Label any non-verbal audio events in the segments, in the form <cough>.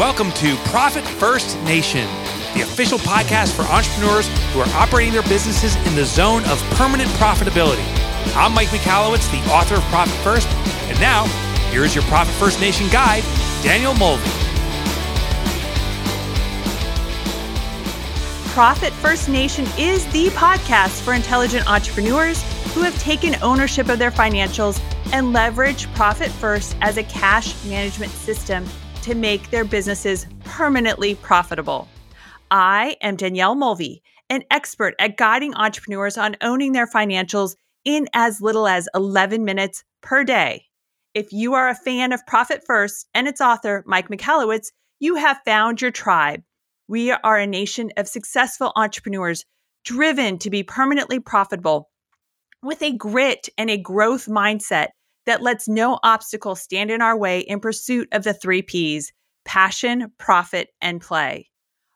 Welcome to Profit First Nation, the official podcast for entrepreneurs who are operating their businesses in the zone of permanent profitability. I'm Mike Michalowicz, the author of Profit First, and now here's your Profit First Nation guide, Danielle Mulvey. Profit First Nation is the podcast for intelligent entrepreneurs who have taken ownership of their financials and leverage Profit First as a cash management system to make their businesses permanently profitable. I am Danielle Mulvey, an expert at guiding entrepreneurs on owning their financials in as little as 11 minutes per day. If you are a fan of Profit First and its author, Mike Michalowicz, you have found your tribe. We are a nation of successful entrepreneurs driven to be permanently profitable with a grit and a growth mindset that lets no obstacle stand in our way in pursuit of the three P's passion, profit, and play.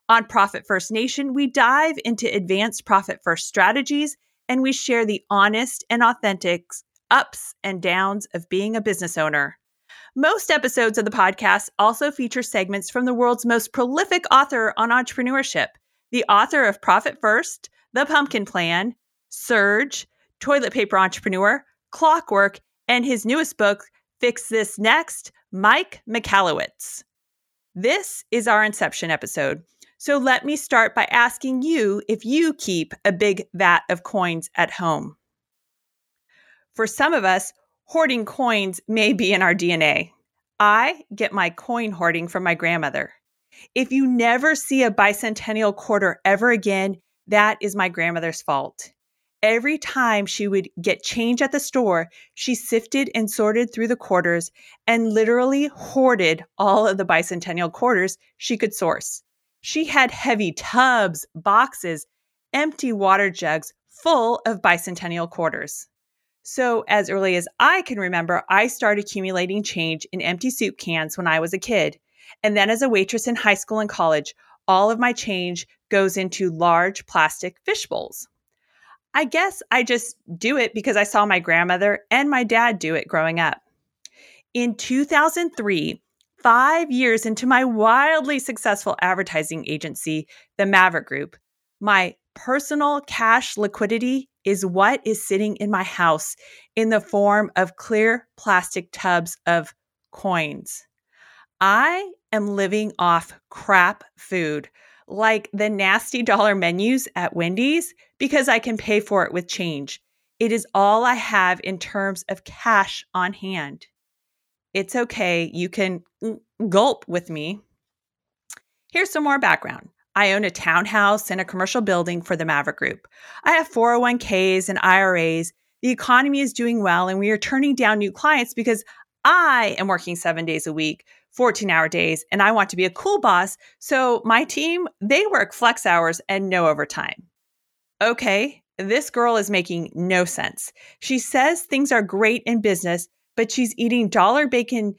On Profit First Nation, we dive into advanced profit first strategies and we share the honest and authentic ups and downs of being a business owner. Most episodes of the podcast also feature segments from the world's most prolific author on entrepreneurship, the author of Profit First, The Pumpkin Plan, Surge, Toilet Paper Entrepreneur, Clockwork, and his newest book, Fix This Next, Mike Michalowicz. This is our Inception episode. So let me start by asking you if you keep a big vat of coins at home. For some of us, hoarding coins may be in our DNA. I get my coin hoarding from my grandmother. If you never see a bicentennial quarter ever again, that is my grandmother's fault every time she would get change at the store, she sifted and sorted through the quarters and literally hoarded all of the bicentennial quarters she could source. She had heavy tubs, boxes, empty water jugs full of bicentennial quarters. So, as early as I can remember, I started accumulating change in empty soup cans when I was a kid. And then, as a waitress in high school and college, all of my change goes into large plastic fish bowls. I guess I just do it because I saw my grandmother and my dad do it growing up. In 2003, five years into my wildly successful advertising agency, the Maverick Group, my personal cash liquidity is what is sitting in my house in the form of clear plastic tubs of coins. I am living off crap food like the nasty dollar menus at Wendy's because I can pay for it with change. It is all I have in terms of cash on hand. It's okay. You can gulp with me. Here's some more background. I own a townhouse and a commercial building for the Maverick Group. I have 401ks and IRAs. The economy is doing well, and we are turning down new clients because I am working seven days a week 14 hour days and I want to be a cool boss. So my team, they work flex hours and no overtime. Okay, this girl is making no sense. She says things are great in business, but she's eating dollar bacon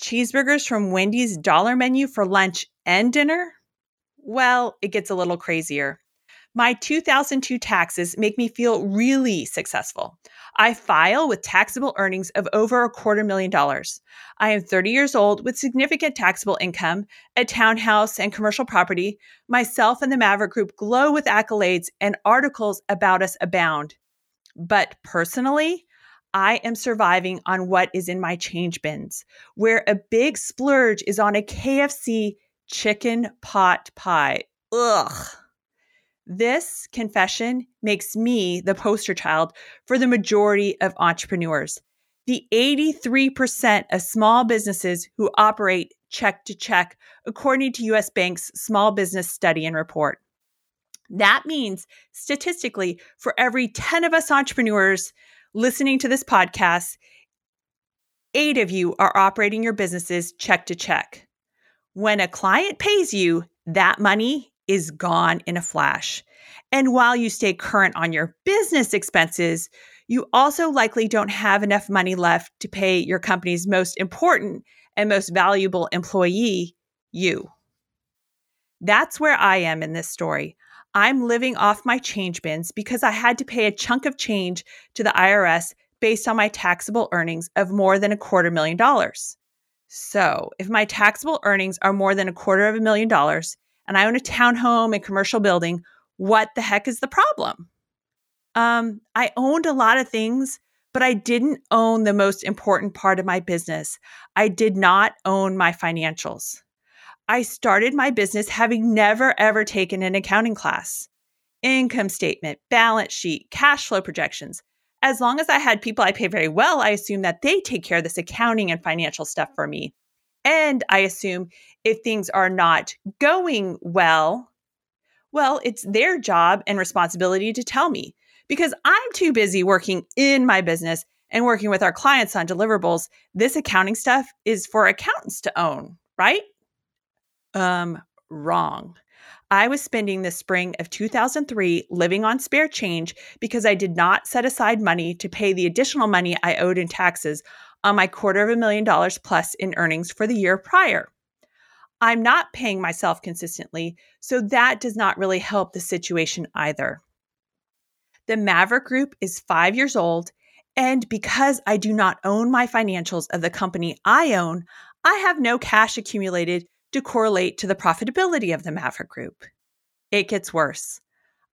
cheeseburgers from Wendy's dollar menu for lunch and dinner? Well, it gets a little crazier. My 2002 taxes make me feel really successful. I file with taxable earnings of over a quarter million dollars. I am 30 years old with significant taxable income, a townhouse and commercial property. Myself and the Maverick Group glow with accolades and articles about us abound. But personally, I am surviving on what is in my change bins, where a big splurge is on a KFC chicken pot pie. Ugh. This confession makes me the poster child for the majority of entrepreneurs. The 83% of small businesses who operate check to check, according to US Bank's Small Business Study and Report. That means statistically, for every 10 of us entrepreneurs listening to this podcast, eight of you are operating your businesses check to check. When a client pays you, that money is gone in a flash. And while you stay current on your business expenses, you also likely don't have enough money left to pay your company's most important and most valuable employee, you. That's where I am in this story. I'm living off my change bins because I had to pay a chunk of change to the IRS based on my taxable earnings of more than a quarter million dollars. So, if my taxable earnings are more than a quarter of a million dollars and I own a townhome and commercial building, what the heck is the problem? Um, I owned a lot of things, but I didn't own the most important part of my business. I did not own my financials. I started my business having never ever taken an accounting class. Income statement, balance sheet, cash flow projections. As long as I had people I pay very well, I assume that they take care of this accounting and financial stuff for me. And I assume if things are not going well, well, it's their job and responsibility to tell me because I'm too busy working in my business and working with our clients on deliverables. This accounting stuff is for accountants to own, right? Um, wrong. I was spending the spring of 2003 living on spare change because I did not set aside money to pay the additional money I owed in taxes on my quarter of a million dollars plus in earnings for the year prior. I'm not paying myself consistently, so that does not really help the situation either. The Maverick Group is five years old, and because I do not own my financials of the company I own, I have no cash accumulated to correlate to the profitability of the Maverick Group. It gets worse.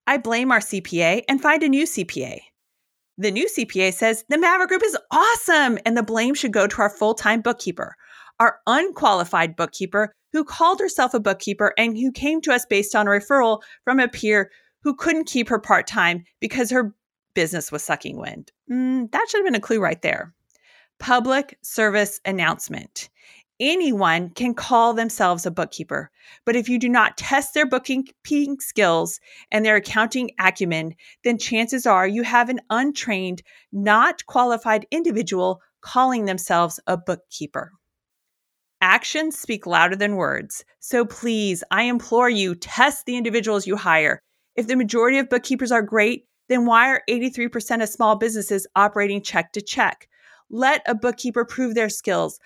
I blame our CPA and find a new CPA. The new CPA says the Maverick Group is awesome and the blame should go to our full time bookkeeper, our unqualified bookkeeper who called herself a bookkeeper and who came to us based on a referral from a peer who couldn't keep her part time because her business was sucking wind. Mm, that should have been a clue right there. Public service announcement anyone can call themselves a bookkeeper. But if you do not test their bookkeeping skills and their accounting acumen, then chances are you have an untrained, not qualified individual calling themselves a bookkeeper. Actions speak louder than words. So please, I implore you, test the individuals you hire. If the majority of bookkeepers are great, then why are 83% of small businesses operating check to check? Let a bookkeeper prove their skills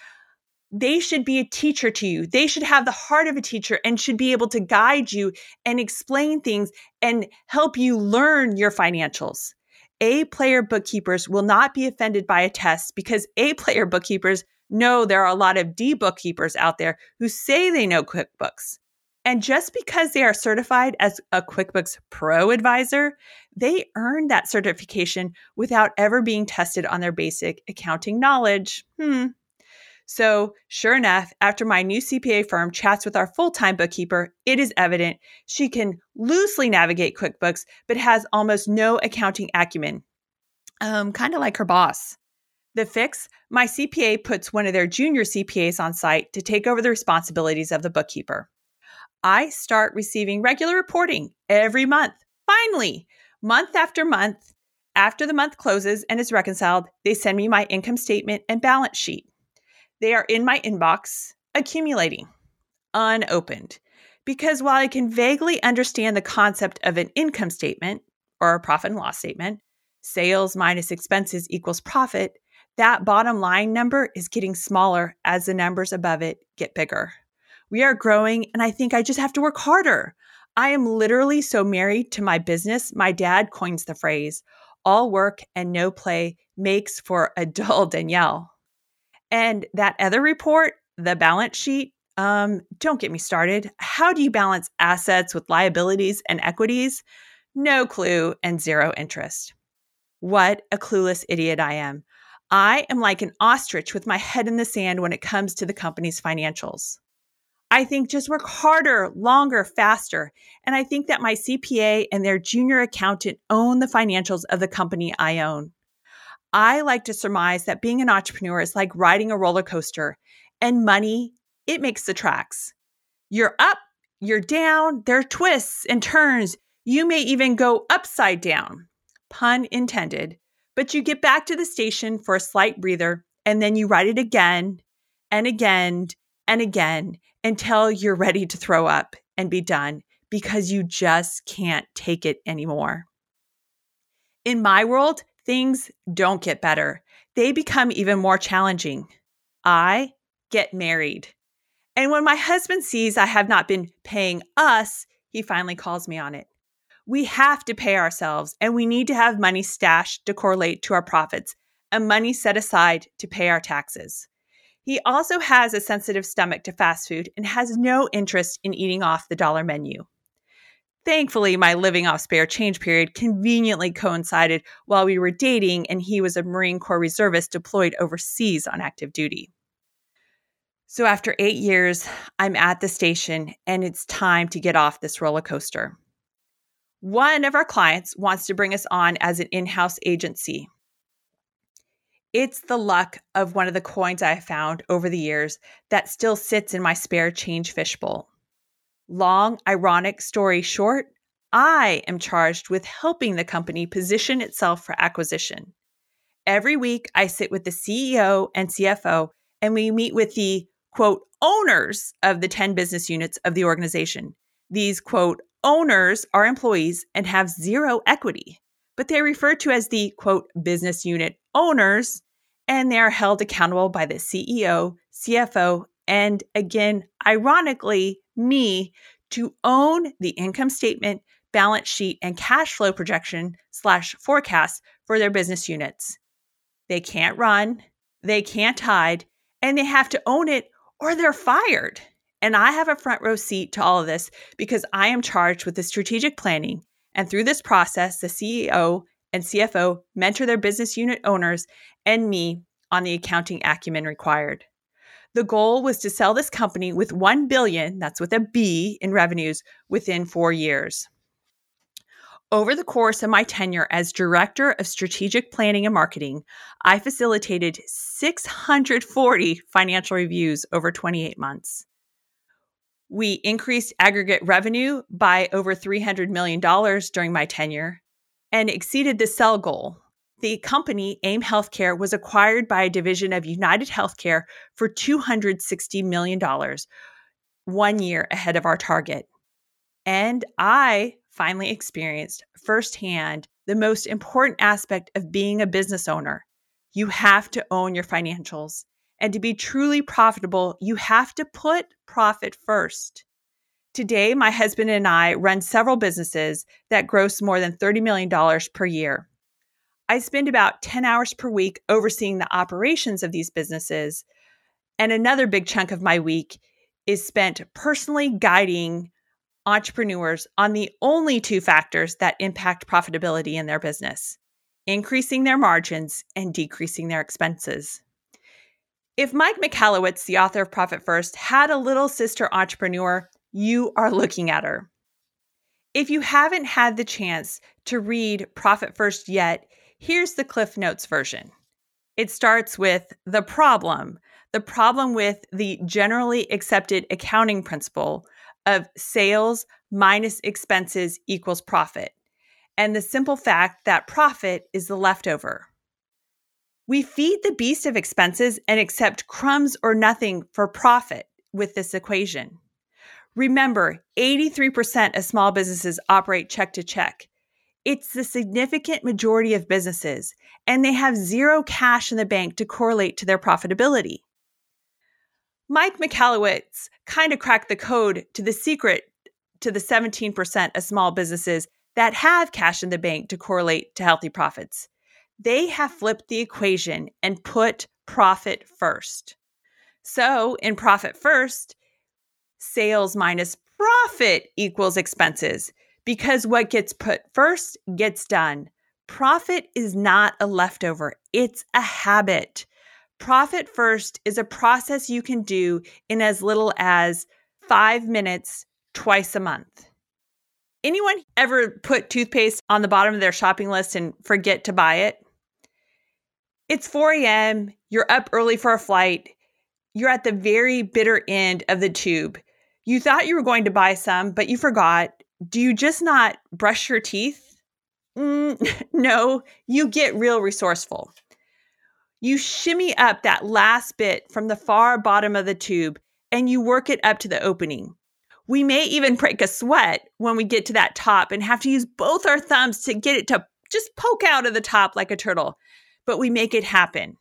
they should be a teacher to you. They should have the heart of a teacher and should be able to guide you and explain things and help you learn your financials. A player bookkeepers will not be offended by a test because A player bookkeepers know there are a lot of D bookkeepers out there who say they know QuickBooks. And just because they are certified as a QuickBooks Pro advisor, they earn that certification without ever being tested on their basic accounting knowledge. Hmm, so, sure enough, after my new CPA firm chats with our full time bookkeeper, it is evident she can loosely navigate QuickBooks, but has almost no accounting acumen, um, kind of like her boss. The fix my CPA puts one of their junior CPAs on site to take over the responsibilities of the bookkeeper. I start receiving regular reporting every month. Finally, month after month, after the month closes and is reconciled, they send me my income statement and balance sheet. They are in my inbox, accumulating, unopened. Because while I can vaguely understand the concept of an income statement or a profit and loss statement, sales minus expenses equals profit, that bottom line number is getting smaller as the numbers above it get bigger. We are growing, and I think I just have to work harder. I am literally so married to my business. My dad coins the phrase all work and no play makes for a dull Danielle. And that other report, the balance sheet, um, don't get me started. How do you balance assets with liabilities and equities? No clue and zero interest. What a clueless idiot I am. I am like an ostrich with my head in the sand when it comes to the company's financials. I think just work harder, longer, faster. And I think that my CPA and their junior accountant own the financials of the company I own. I like to surmise that being an entrepreneur is like riding a roller coaster and money, it makes the tracks. You're up, you're down, there are twists and turns. You may even go upside down, pun intended, but you get back to the station for a slight breather and then you ride it again and again and again until you're ready to throw up and be done because you just can't take it anymore. In my world, things don't get better. They become even more challenging. I get married. And when my husband sees I have not been paying us, he finally calls me on it. We have to pay ourselves and we need to have money stashed to correlate to our profits and money set aside to pay our taxes. He also has a sensitive stomach to fast food and has no interest in eating off the dollar menu. Thankfully, my living off spare change period conveniently coincided while we were dating, and he was a Marine Corps reservist deployed overseas on active duty. So, after eight years, I'm at the station and it's time to get off this roller coaster. One of our clients wants to bring us on as an in house agency. It's the luck of one of the coins I have found over the years that still sits in my spare change fishbowl. Long, ironic story short, I am charged with helping the company position itself for acquisition. Every week, I sit with the CEO and CFO and we meet with the quote owners of the 10 business units of the organization. These quote owners are employees and have zero equity, but they're referred to as the quote business unit owners and they are held accountable by the CEO, CFO, and again, ironically, me to own the income statement, balance sheet, and cash flow projection slash forecast for their business units. They can't run, they can't hide, and they have to own it or they're fired. And I have a front row seat to all of this because I am charged with the strategic planning. And through this process, the CEO and CFO mentor their business unit owners and me on the accounting acumen required. The goal was to sell this company with 1 billion, that's with a B in revenues within 4 years. Over the course of my tenure as Director of Strategic Planning and Marketing, I facilitated 640 financial reviews over 28 months. We increased aggregate revenue by over $300 million during my tenure and exceeded the sell goal. The company, AIM Healthcare, was acquired by a division of United Healthcare for $260 million, one year ahead of our target. And I finally experienced firsthand the most important aspect of being a business owner. You have to own your financials. And to be truly profitable, you have to put profit first. Today, my husband and I run several businesses that gross more than $30 million per year. I spend about 10 hours per week overseeing the operations of these businesses. And another big chunk of my week is spent personally guiding entrepreneurs on the only two factors that impact profitability in their business increasing their margins and decreasing their expenses. If Mike Michalowicz, the author of Profit First, had a little sister entrepreneur, you are looking at her. If you haven't had the chance to read Profit First yet, here's the Cliff Notes version. It starts with the problem, the problem with the generally accepted accounting principle of sales minus expenses equals profit, and the simple fact that profit is the leftover. We feed the beast of expenses and accept crumbs or nothing for profit with this equation. Remember, 83% of small businesses operate check to check. It's the significant majority of businesses, and they have zero cash in the bank to correlate to their profitability. Mike Michalowicz kind of cracked the code to the secret to the 17% of small businesses that have cash in the bank to correlate to healthy profits. They have flipped the equation and put profit first. So, in profit first, sales minus profit equals expenses because what gets put first gets done. Profit is not a leftover, it's a habit. Profit First is a process you can do in as little as five minutes twice a month. Anyone ever put toothpaste on the bottom of their shopping list and forget to buy it? It's 4 a.m., you're up early for a flight, you're at the very bitter end of the tube. You thought you were going to buy some, but you forgot. Do you just not brush your teeth? Mm, <laughs> no, you get real resourceful. You shimmy up that last bit from the far bottom of the tube and you work it up to the opening. We may even break a sweat when we get to that top and have to use both our thumbs to get it to just poke out of the top like a turtle, but we make it happen.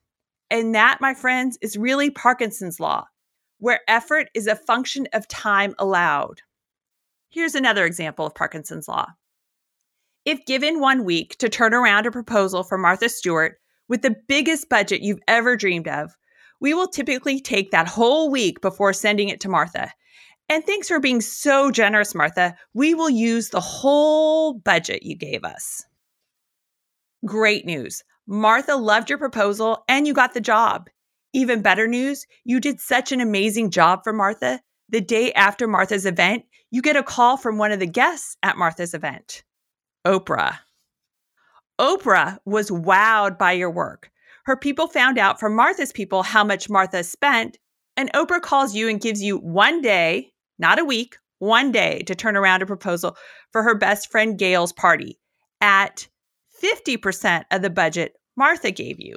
And that, my friends, is really Parkinson's law, where effort is a function of time allowed. Here's another example of Parkinson's law. If given one week to turn around a proposal for Martha Stewart with the biggest budget you've ever dreamed of, We will typically take that whole week before sending it to Martha. And thanks for being so generous, Martha. We will use the whole budget you gave us. Great news. Martha loved your proposal and you got the job. Even better news, you did such an amazing job for Martha. The day after Martha's event, you get a call from one of the guests at Martha's event, Oprah. Oprah was wowed by your work. Her people found out from Martha's people how much Martha spent, and Oprah calls you and gives you one day, not a week, one day to turn around a proposal for her best friend Gail's party at 50% of the budget Martha gave you.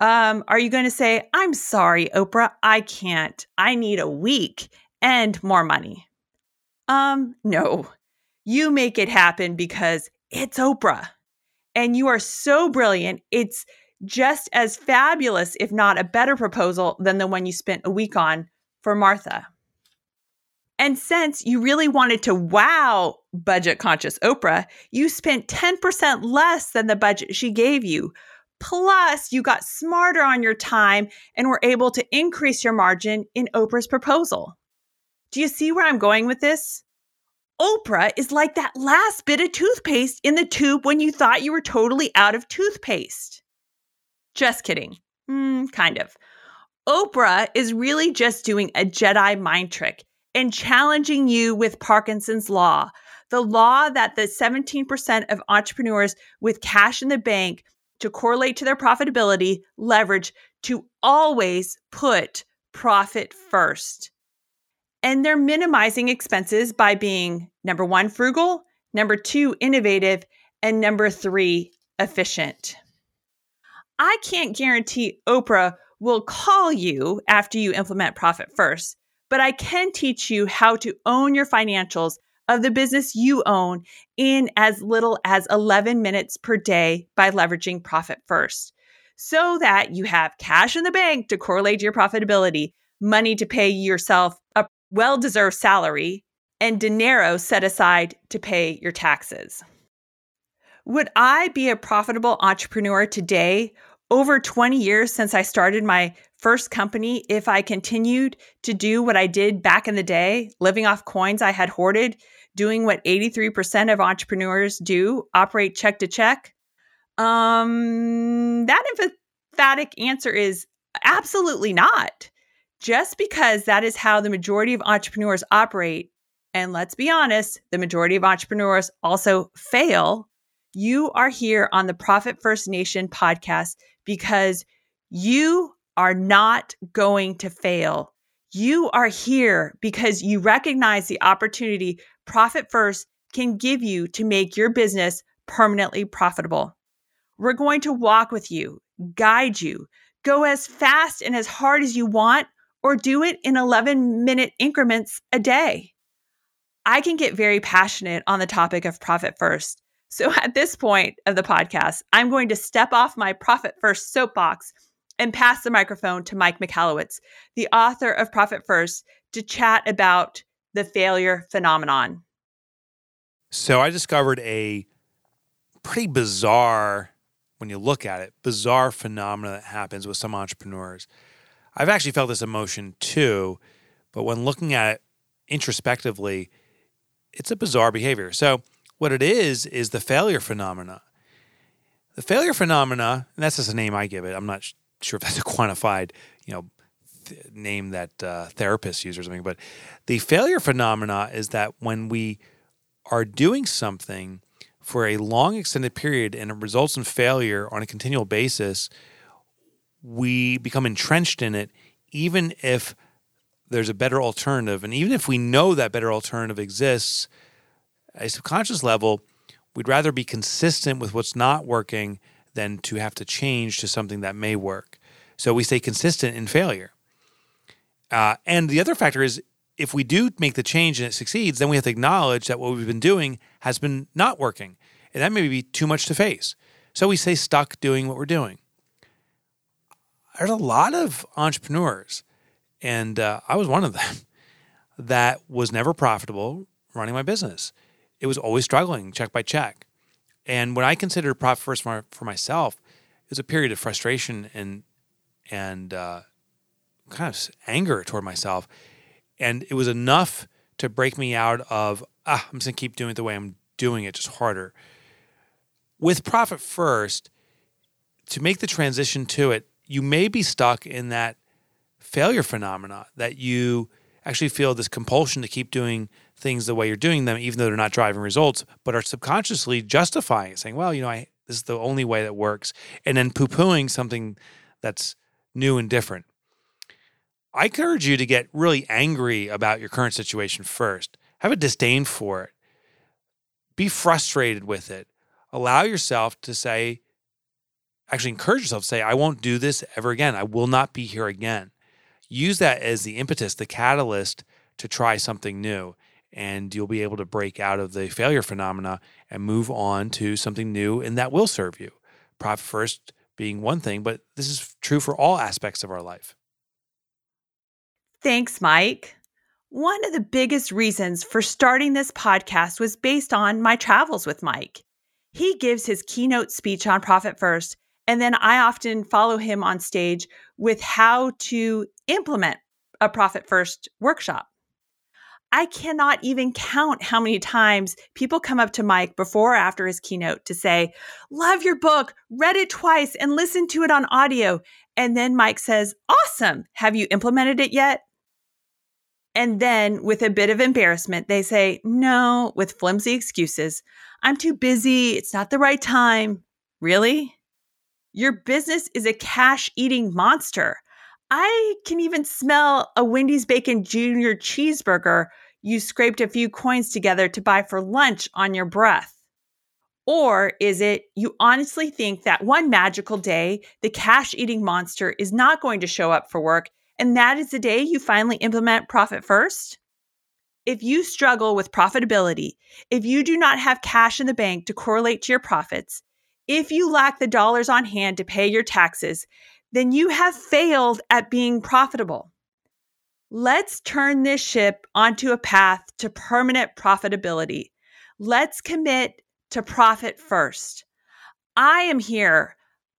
Um, are you going to say, I'm sorry, Oprah, I can't. I need a week and more money? Um, no. You make it happen because it's Oprah and you are so brilliant. It's just as fabulous, if not a better proposal than the one you spent a week on for Martha. And since you really wanted to wow budget conscious Oprah, you spent 10% less than the budget she gave you. Plus, you got smarter on your time and were able to increase your margin in Oprah's proposal. Do you see where I'm going with this? Oprah is like that last bit of toothpaste in the tube when you thought you were totally out of toothpaste. Just kidding. Mm, kind of. Oprah is really just doing a Jedi mind trick and challenging you with Parkinson's Law, the law that the 17% of entrepreneurs with cash in the bank to correlate to their profitability leverage to always put profit first. And they're minimizing expenses by being number one, frugal, number two, innovative, and number three, efficient. I can't guarantee Oprah will call you after you implement Profit First, but I can teach you how to own your financials of the business you own in as little as 11 minutes per day by leveraging Profit First so that you have cash in the bank to correlate your profitability, money to pay yourself a well deserved salary, and dinero set aside to pay your taxes. Would I be a profitable entrepreneur today, over 20 years since I started my first company, if I continued to do what I did back in the day, living off coins I had hoarded, doing what 83% of entrepreneurs do, operate check to check? Um, that emphatic answer is absolutely not. Just because that is how the majority of entrepreneurs operate, and let's be honest, the majority of entrepreneurs also fail, you are here on the Profit First Nation podcast because you are not going to fail. You are here because you recognize the opportunity Profit First can give you to make your business permanently profitable. We're going to walk with you, guide you, go as fast and as hard as you want or do it in 11 minute increments a day. I can get very passionate on the topic of profit first. So <laughs> at this point of the podcast, I'm going to step off my profit first soapbox and pass the microphone to Mike Michalowicz, the author of Profit First, to chat about the failure phenomenon. So I discovered a pretty bizarre, when you look at it, bizarre phenomenon that happens with some entrepreneurs. I've actually felt this emotion too, but when looking at it introspectively, it's a bizarre behavior. So, what it is is the failure phenomena. The failure phenomena, and that's just a name I give it. I'm not sure if that's a <laughs> quantified, you know, th- name that uh, therapists use or something. But the failure phenomena is that when we are doing something for a long extended period and it results in failure on a continual basis, we become entrenched in it, even if there's a better alternative. And even if we know that better alternative exists, a subconscious level, we'd rather be consistent with what's not working than to have to change to something that may work. So we stay consistent in failure. Uh, and the other factor is if we do make the change and it succeeds, then we have to acknowledge that what we've been doing has been not working. And that may be too much to face. So we stay stuck doing what we're doing there's a lot of entrepreneurs, and uh, I was one of them, <laughs> that was never profitable running my business. It was always struggling check by check. And when I considered profit first for, myself, it was a period of frustration and and uh, kind of anger toward myself. And it was enough to break me out of, ah, I'm just going to keep doing it the way I'm doing it, just harder. With Profit First, to make the transition to it, you may be stuck in that failure phenomena that you actually feel this compulsion to keep doing things the way you're doing them, even though they're not driving results, but are subconsciously justifying it, saying, well, you know, I, this is the only way that works, and then poo pooing something that's new and different. I encourage you to get really angry about your current situation first. Have a disdain for it. Be frustrated with it. Allow yourself to say, actually encourage yourself to say, I won't do this ever again. I will not be here again. Use that as the impetus, the catalyst to try something new. And you'll be able to break out of the failure phenomena and move on to something new and that will serve you. Profit first being one thing, but this is true for all aspects of our life. Thanks, Mike. One of the biggest reasons for starting this podcast was based on my travels with Mike. He gives his keynote speech on Profit First, and then I often follow him on stage with how to implement a Profit First workshop. I cannot even count how many times people come up to Mike before or after his keynote to say, Love your book, read it twice, and listen to it on audio. And then Mike says, Awesome. Have you implemented it yet? And then, with a bit of embarrassment, they say, No, with flimsy excuses. I'm too busy. It's not the right time. Really? Your business is a cash eating monster. I can even smell a Wendy's Bacon Jr. cheeseburger you scraped a few coins together to buy for lunch on your breath. Or is it you honestly think that one magical day, the cash eating monster is not going to show up for work and that is the day you finally implement profit first? If you struggle with profitability, if you do not have cash in the bank to correlate to your profits, if you lack the dollars on hand to pay your taxes, then you have failed at being profitable. Let's turn this ship onto a path to permanent profitability. Let's commit to profit first. I am here.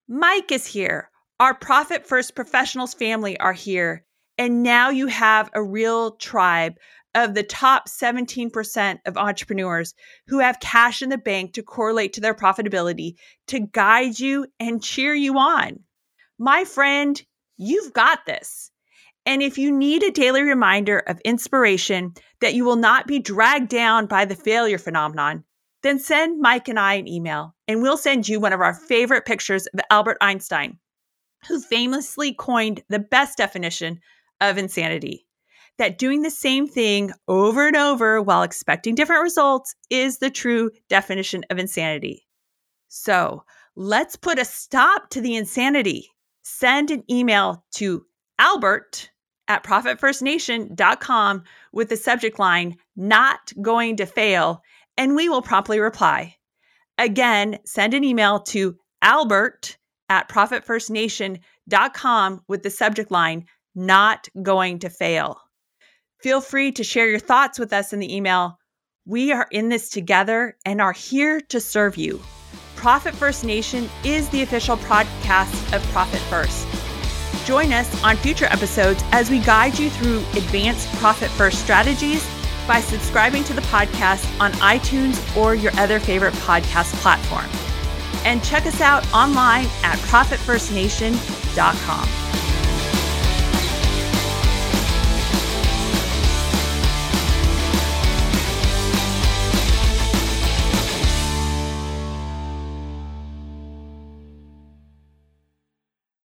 Mike is here. Our Profit First Professionals family are here. And now you have a real tribe of the top 17% of entrepreneurs who have cash in the bank to correlate to their profitability to guide you and cheer you on. My friend, you've got this. And if you need a daily reminder of inspiration that you will not be dragged down by the failure phenomenon, then send Mike and I an email and we'll send you one of our favorite pictures of Albert Einstein who famously coined the best definition of insanity that doing the same thing over and over while expecting different results is the true definition of insanity. So let's put a stop to the insanity. Send an email to Albert at profitfirstnation.com with the subject line, not going to fail, and we will promptly reply. Again, send an email to Albert at profitfirstnation.com with the subject line, Not Going to Fail. Feel free to share your thoughts with us in the email. We are in this together and are here to serve you. Profit First Nation is the official podcast of Profit First. Join us on future episodes as we guide you through advanced Profit First strategies by subscribing to the podcast on iTunes or your other favorite podcast platform and check us out online at profitfirstnation.com.